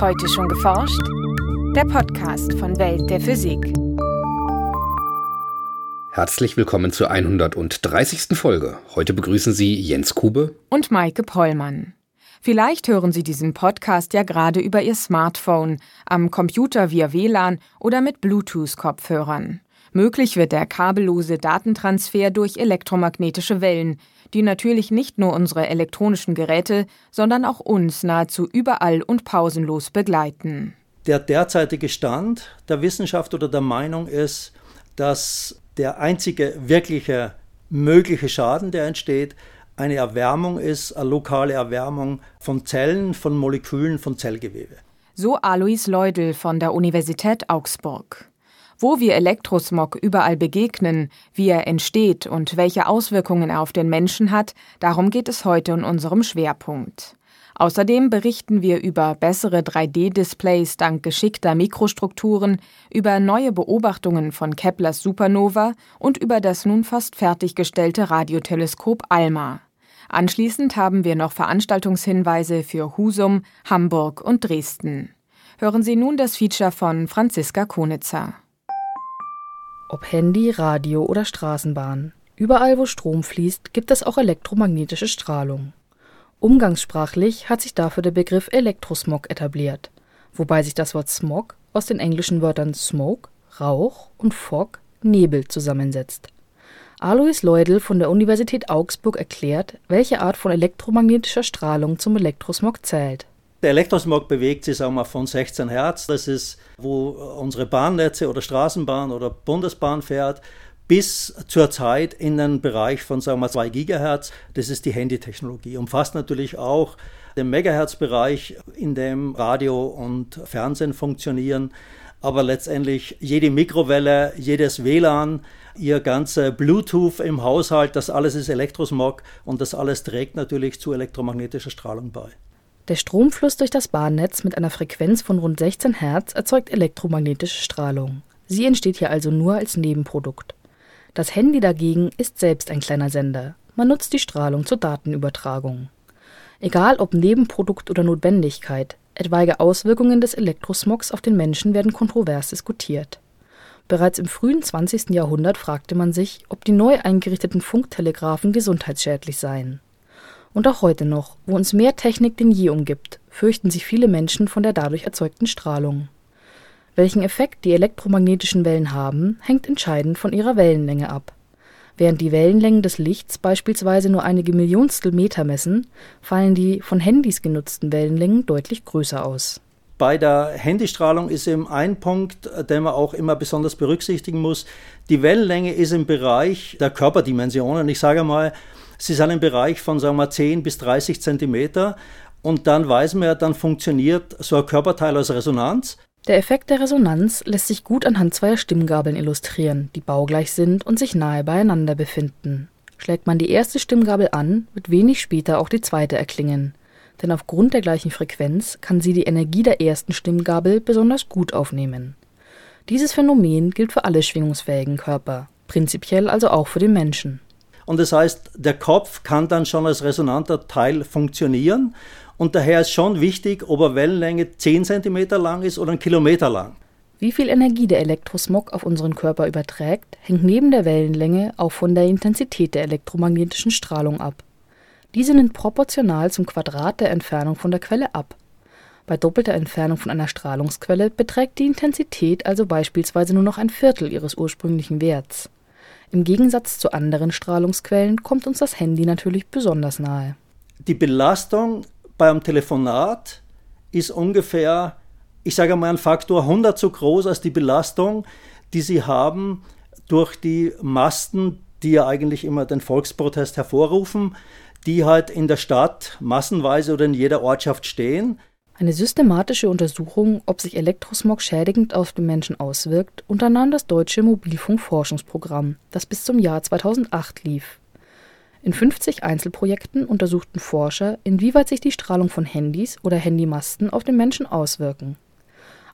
Heute schon geforscht? Der Podcast von Welt der Physik. Herzlich willkommen zur 130. Folge. Heute begrüßen Sie Jens Kube und Maike Pollmann. Vielleicht hören Sie diesen Podcast ja gerade über Ihr Smartphone, am Computer via WLAN oder mit Bluetooth-Kopfhörern. Möglich wird der kabellose Datentransfer durch elektromagnetische Wellen, die natürlich nicht nur unsere elektronischen Geräte, sondern auch uns nahezu überall und pausenlos begleiten. Der derzeitige Stand der Wissenschaft oder der Meinung ist, dass der einzige wirkliche mögliche Schaden, der entsteht, eine Erwärmung ist, eine lokale Erwärmung von Zellen, von Molekülen, von Zellgewebe. So Alois Leudel von der Universität Augsburg. Wo wir Elektrosmog überall begegnen, wie er entsteht und welche Auswirkungen er auf den Menschen hat, darum geht es heute in unserem Schwerpunkt. Außerdem berichten wir über bessere 3D-Displays dank geschickter Mikrostrukturen, über neue Beobachtungen von Keplers Supernova und über das nun fast fertiggestellte Radioteleskop ALMA. Anschließend haben wir noch Veranstaltungshinweise für Husum, Hamburg und Dresden. Hören Sie nun das Feature von Franziska Konitzer. Ob Handy, Radio oder Straßenbahn. Überall, wo Strom fließt, gibt es auch elektromagnetische Strahlung. Umgangssprachlich hat sich dafür der Begriff Elektrosmog etabliert, wobei sich das Wort Smog aus den englischen Wörtern Smoke, Rauch und Fog, Nebel zusammensetzt. Alois Leudel von der Universität Augsburg erklärt, welche Art von elektromagnetischer Strahlung zum Elektrosmog zählt. Der Elektrosmog bewegt sich sagen wir, von 16 Hertz, das ist, wo unsere Bahnnetze oder Straßenbahn oder Bundesbahn fährt, bis zur Zeit in den Bereich von sagen wir, 2 Gigahertz. Das ist die Handytechnologie. Umfasst natürlich auch den Megahertz-Bereich, in dem Radio und Fernsehen funktionieren. Aber letztendlich jede Mikrowelle, jedes WLAN, ihr ganze Bluetooth im Haushalt, das alles ist Elektrosmog und das alles trägt natürlich zu elektromagnetischer Strahlung bei. Der Stromfluss durch das Bahnnetz mit einer Frequenz von rund 16 Hertz erzeugt elektromagnetische Strahlung. Sie entsteht hier also nur als Nebenprodukt. Das Handy dagegen ist selbst ein kleiner Sender. Man nutzt die Strahlung zur Datenübertragung. Egal ob Nebenprodukt oder Notwendigkeit, etwaige Auswirkungen des Elektrosmogs auf den Menschen werden kontrovers diskutiert. Bereits im frühen 20. Jahrhundert fragte man sich, ob die neu eingerichteten Funktelegraphen gesundheitsschädlich seien. Und auch heute noch, wo uns mehr Technik denn je umgibt, fürchten sich viele Menschen von der dadurch erzeugten Strahlung. Welchen Effekt die elektromagnetischen Wellen haben, hängt entscheidend von ihrer Wellenlänge ab. Während die Wellenlängen des Lichts beispielsweise nur einige Millionstel Meter messen, fallen die von Handys genutzten Wellenlängen deutlich größer aus. Bei der Handystrahlung ist eben ein Punkt, den man auch immer besonders berücksichtigen muss. Die Wellenlänge ist im Bereich der Körperdimensionen. Ich sage mal, Sie sind im Bereich von sagen wir, 10 bis 30 Zentimeter. Und dann weiß man ja, dann funktioniert so ein Körperteil als Resonanz. Der Effekt der Resonanz lässt sich gut anhand zweier Stimmgabeln illustrieren, die baugleich sind und sich nahe beieinander befinden. Schlägt man die erste Stimmgabel an, wird wenig später auch die zweite erklingen. Denn aufgrund der gleichen Frequenz kann sie die Energie der ersten Stimmgabel besonders gut aufnehmen. Dieses Phänomen gilt für alle schwingungsfähigen Körper, prinzipiell also auch für den Menschen. Und das heißt, der Kopf kann dann schon als resonanter Teil funktionieren. Und daher ist schon wichtig, ob er Wellenlänge 10 cm lang ist oder einen Kilometer lang. Wie viel Energie der Elektrosmog auf unseren Körper überträgt, hängt neben der Wellenlänge auch von der Intensität der elektromagnetischen Strahlung ab. Diese nimmt proportional zum Quadrat der Entfernung von der Quelle ab. Bei doppelter Entfernung von einer Strahlungsquelle beträgt die Intensität also beispielsweise nur noch ein Viertel ihres ursprünglichen Werts. Im Gegensatz zu anderen Strahlungsquellen kommt uns das Handy natürlich besonders nahe. Die Belastung beim Telefonat ist ungefähr, ich sage mal, ein Faktor 100 so groß als die Belastung, die Sie haben durch die Masten, die ja eigentlich immer den Volksprotest hervorrufen, die halt in der Stadt massenweise oder in jeder Ortschaft stehen. Eine systematische Untersuchung, ob sich Elektrosmog schädigend auf den Menschen auswirkt, unternahm das Deutsche Mobilfunkforschungsprogramm, das bis zum Jahr 2008 lief. In 50 Einzelprojekten untersuchten Forscher, inwieweit sich die Strahlung von Handys oder Handymasten auf den Menschen auswirken.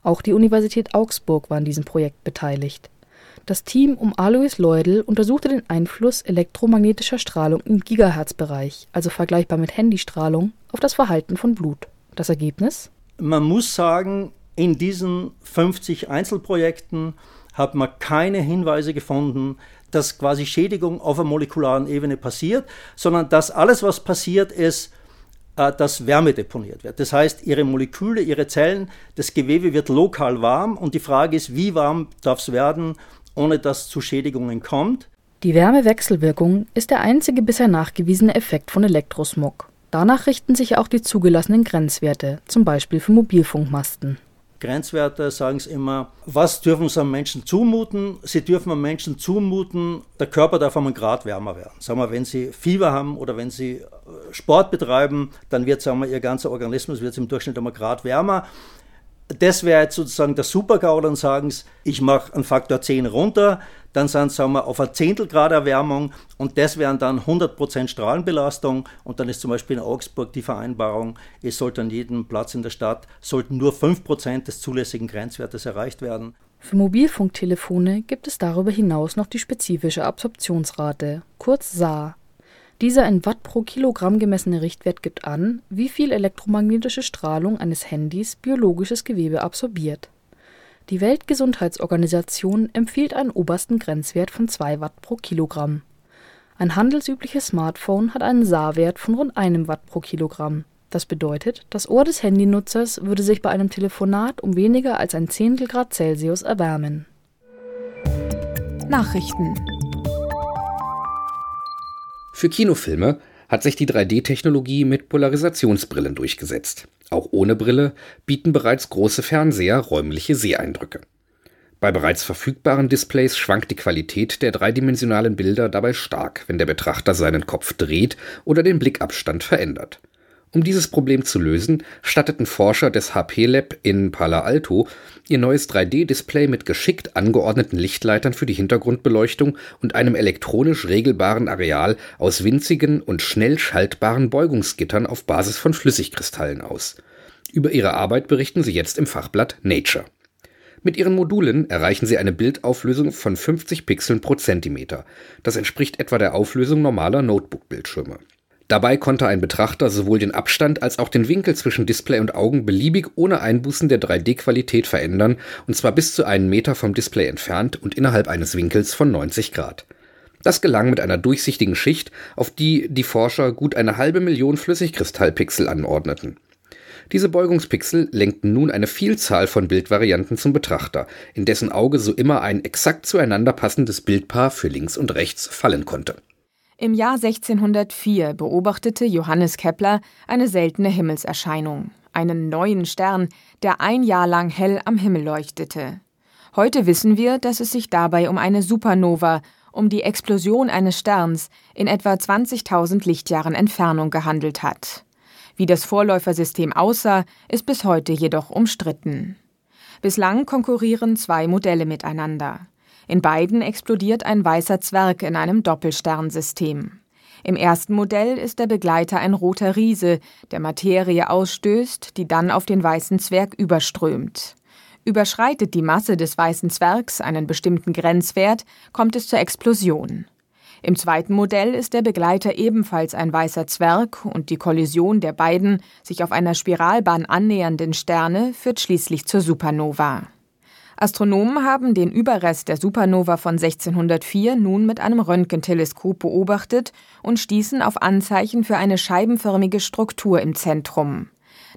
Auch die Universität Augsburg war an diesem Projekt beteiligt. Das Team um Alois Leudel untersuchte den Einfluss elektromagnetischer Strahlung im Gigahertzbereich, also vergleichbar mit Handystrahlung, auf das Verhalten von Blut. Das Ergebnis? man muss sagen, in diesen 50 Einzelprojekten hat man keine Hinweise gefunden, dass quasi Schädigung auf einer molekularen Ebene passiert, sondern dass alles, was passiert, ist, äh, dass Wärme deponiert wird. Das heißt, ihre Moleküle, ihre Zellen, das Gewebe wird lokal warm und die Frage ist, wie warm darf es werden, ohne dass es zu Schädigungen kommt. Die Wärmewechselwirkung ist der einzige bisher nachgewiesene Effekt von Elektrosmog. Danach richten sich auch die zugelassenen Grenzwerte, zum Beispiel für Mobilfunkmasten. Grenzwerte sagen es immer, was dürfen sie einem Menschen zumuten? Sie dürfen einem Menschen zumuten, der Körper darf einen Grad wärmer werden. Sagen wir, wenn sie Fieber haben oder wenn sie äh, Sport betreiben, dann wird sagen wir, ihr ganzer Organismus wird im Durchschnitt einen Grad wärmer. Das wäre jetzt sozusagen der Super-GAU, dann sagen sie, ich mache einen Faktor 10 runter, dann sind wir, auf ein Zehntel Grad Erwärmung und das wären dann 100% Strahlenbelastung und dann ist zum Beispiel in Augsburg die Vereinbarung, es sollte an jedem Platz in der Stadt, sollten nur 5% des zulässigen Grenzwertes erreicht werden. Für Mobilfunktelefone gibt es darüber hinaus noch die spezifische Absorptionsrate, kurz SAR. Dieser in Watt pro Kilogramm gemessene Richtwert gibt an, wie viel elektromagnetische Strahlung eines Handys biologisches Gewebe absorbiert die Weltgesundheitsorganisation empfiehlt einen obersten Grenzwert von 2 Watt pro Kilogramm. Ein handelsübliches Smartphone hat einen SAR-Wert von rund einem Watt pro Kilogramm. Das bedeutet, das Ohr des Handynutzers würde sich bei einem Telefonat um weniger als ein Zehntel Grad Celsius erwärmen. Nachrichten Für Kinofilme hat sich die 3D-Technologie mit Polarisationsbrillen durchgesetzt. Auch ohne Brille bieten bereits große Fernseher räumliche Seheindrücke. Bei bereits verfügbaren Displays schwankt die Qualität der dreidimensionalen Bilder dabei stark, wenn der Betrachter seinen Kopf dreht oder den Blickabstand verändert. Um dieses Problem zu lösen, statteten Forscher des HP Lab in Palo Alto ihr neues 3D-Display mit geschickt angeordneten Lichtleitern für die Hintergrundbeleuchtung und einem elektronisch regelbaren Areal aus winzigen und schnell schaltbaren Beugungsgittern auf Basis von Flüssigkristallen aus. Über ihre Arbeit berichten sie jetzt im Fachblatt Nature. Mit ihren Modulen erreichen sie eine Bildauflösung von 50 Pixeln pro Zentimeter. Das entspricht etwa der Auflösung normaler Notebook-Bildschirme. Dabei konnte ein Betrachter sowohl den Abstand als auch den Winkel zwischen Display und Augen beliebig ohne Einbußen der 3D-Qualität verändern, und zwar bis zu einen Meter vom Display entfernt und innerhalb eines Winkels von 90 Grad. Das gelang mit einer durchsichtigen Schicht, auf die die Forscher gut eine halbe Million Flüssigkristallpixel anordneten. Diese Beugungspixel lenkten nun eine Vielzahl von Bildvarianten zum Betrachter, in dessen Auge so immer ein exakt zueinander passendes Bildpaar für links und rechts fallen konnte. Im Jahr 1604 beobachtete Johannes Kepler eine seltene Himmelserscheinung, einen neuen Stern, der ein Jahr lang hell am Himmel leuchtete. Heute wissen wir, dass es sich dabei um eine Supernova, um die Explosion eines Sterns in etwa 20.000 Lichtjahren Entfernung gehandelt hat. Wie das Vorläufersystem aussah, ist bis heute jedoch umstritten. Bislang konkurrieren zwei Modelle miteinander. In beiden explodiert ein weißer Zwerg in einem Doppelsternsystem. Im ersten Modell ist der Begleiter ein roter Riese, der Materie ausstößt, die dann auf den weißen Zwerg überströmt. Überschreitet die Masse des weißen Zwergs einen bestimmten Grenzwert, kommt es zur Explosion. Im zweiten Modell ist der Begleiter ebenfalls ein weißer Zwerg und die Kollision der beiden sich auf einer Spiralbahn annähernden Sterne führt schließlich zur Supernova. Astronomen haben den Überrest der Supernova von 1604 nun mit einem Röntgenteleskop beobachtet und stießen auf Anzeichen für eine scheibenförmige Struktur im Zentrum.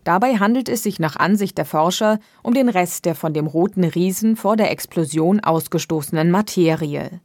Dabei handelt es sich nach Ansicht der Forscher um den Rest der von dem roten Riesen vor der Explosion ausgestoßenen Materie.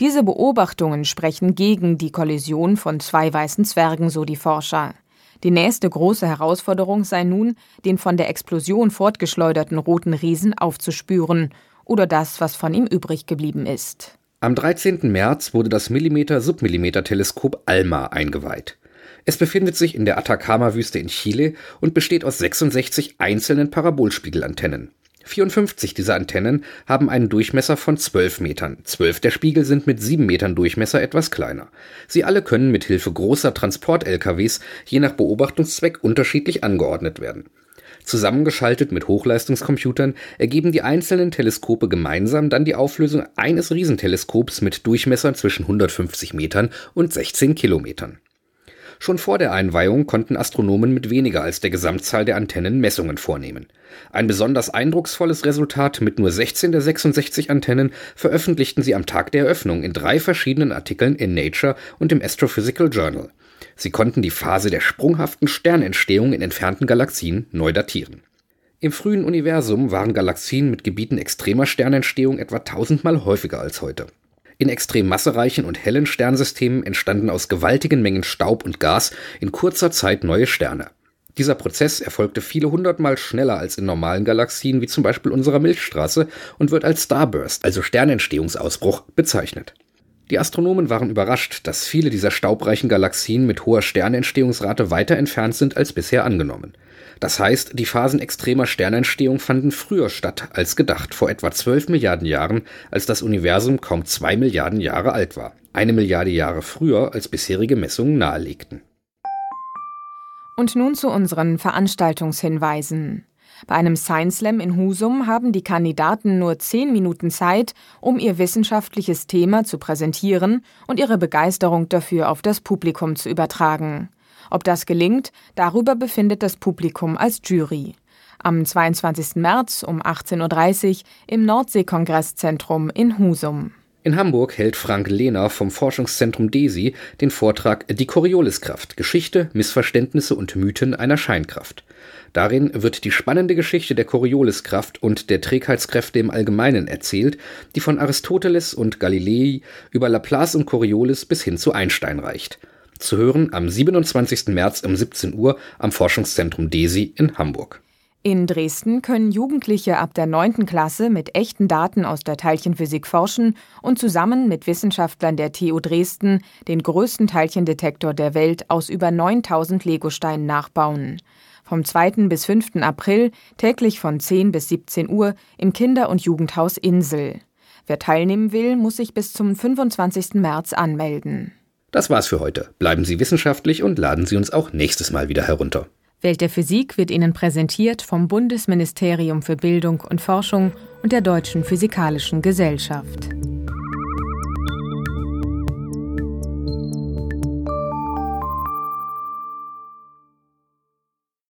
Diese Beobachtungen sprechen gegen die Kollision von zwei weißen Zwergen, so die Forscher. Die nächste große Herausforderung sei nun, den von der Explosion fortgeschleuderten roten Riesen aufzuspüren oder das, was von ihm übrig geblieben ist. Am 13. März wurde das Millimeter-Submillimeter-Teleskop ALMA eingeweiht. Es befindet sich in der Atacama-Wüste in Chile und besteht aus 66 einzelnen Parabolspiegelantennen. 54 dieser Antennen haben einen Durchmesser von 12 Metern. Zwölf der Spiegel sind mit 7 Metern Durchmesser etwas kleiner. Sie alle können mit Hilfe großer Transport-LKWs je nach Beobachtungszweck unterschiedlich angeordnet werden. Zusammengeschaltet mit Hochleistungscomputern ergeben die einzelnen Teleskope gemeinsam dann die Auflösung eines Riesenteleskops mit Durchmessern zwischen 150 Metern und 16 Kilometern. Schon vor der Einweihung konnten Astronomen mit weniger als der Gesamtzahl der Antennen Messungen vornehmen. Ein besonders eindrucksvolles Resultat mit nur 16 der 66 Antennen veröffentlichten sie am Tag der Eröffnung in drei verschiedenen Artikeln in Nature und im Astrophysical Journal. Sie konnten die Phase der sprunghaften Sternentstehung in entfernten Galaxien neu datieren. Im frühen Universum waren Galaxien mit Gebieten extremer Sternentstehung etwa tausendmal häufiger als heute. In extrem massereichen und hellen Sternsystemen entstanden aus gewaltigen Mengen Staub und Gas in kurzer Zeit neue Sterne. Dieser Prozess erfolgte viele hundertmal schneller als in normalen Galaxien wie zum Beispiel unserer Milchstraße und wird als Starburst, also Sternentstehungsausbruch, bezeichnet. Die Astronomen waren überrascht, dass viele dieser staubreichen Galaxien mit hoher Sternentstehungsrate weiter entfernt sind als bisher angenommen. Das heißt, die Phasen extremer Sternentstehung fanden früher statt als gedacht, vor etwa 12 Milliarden Jahren, als das Universum kaum zwei Milliarden Jahre alt war. Eine Milliarde Jahre früher, als bisherige Messungen nahelegten. Und nun zu unseren Veranstaltungshinweisen. Bei einem Science Slam in Husum haben die Kandidaten nur zehn Minuten Zeit, um ihr wissenschaftliches Thema zu präsentieren und ihre Begeisterung dafür auf das Publikum zu übertragen. Ob das gelingt, darüber befindet das Publikum als Jury. Am 22. März um 18.30 Uhr im Nordsee-Kongresszentrum in Husum. In Hamburg hält Frank Lehner vom Forschungszentrum DESI den Vortrag Die Corioliskraft – Geschichte, Missverständnisse und Mythen einer Scheinkraft. Darin wird die spannende Geschichte der Corioliskraft und der Trägheitskräfte im Allgemeinen erzählt, die von Aristoteles und Galilei über Laplace und Coriolis bis hin zu Einstein reicht zu hören am 27. März um 17 Uhr am Forschungszentrum DESI in Hamburg. In Dresden können Jugendliche ab der 9. Klasse mit echten Daten aus der Teilchenphysik forschen und zusammen mit Wissenschaftlern der TU Dresden den größten Teilchendetektor der Welt aus über 9000 Legosteinen nachbauen. Vom 2. bis 5. April täglich von 10 bis 17 Uhr im Kinder- und Jugendhaus Insel. Wer teilnehmen will, muss sich bis zum 25. März anmelden. Das war's für heute. Bleiben Sie wissenschaftlich und laden Sie uns auch nächstes Mal wieder herunter. Welt der Physik wird Ihnen präsentiert vom Bundesministerium für Bildung und Forschung und der Deutschen Physikalischen Gesellschaft.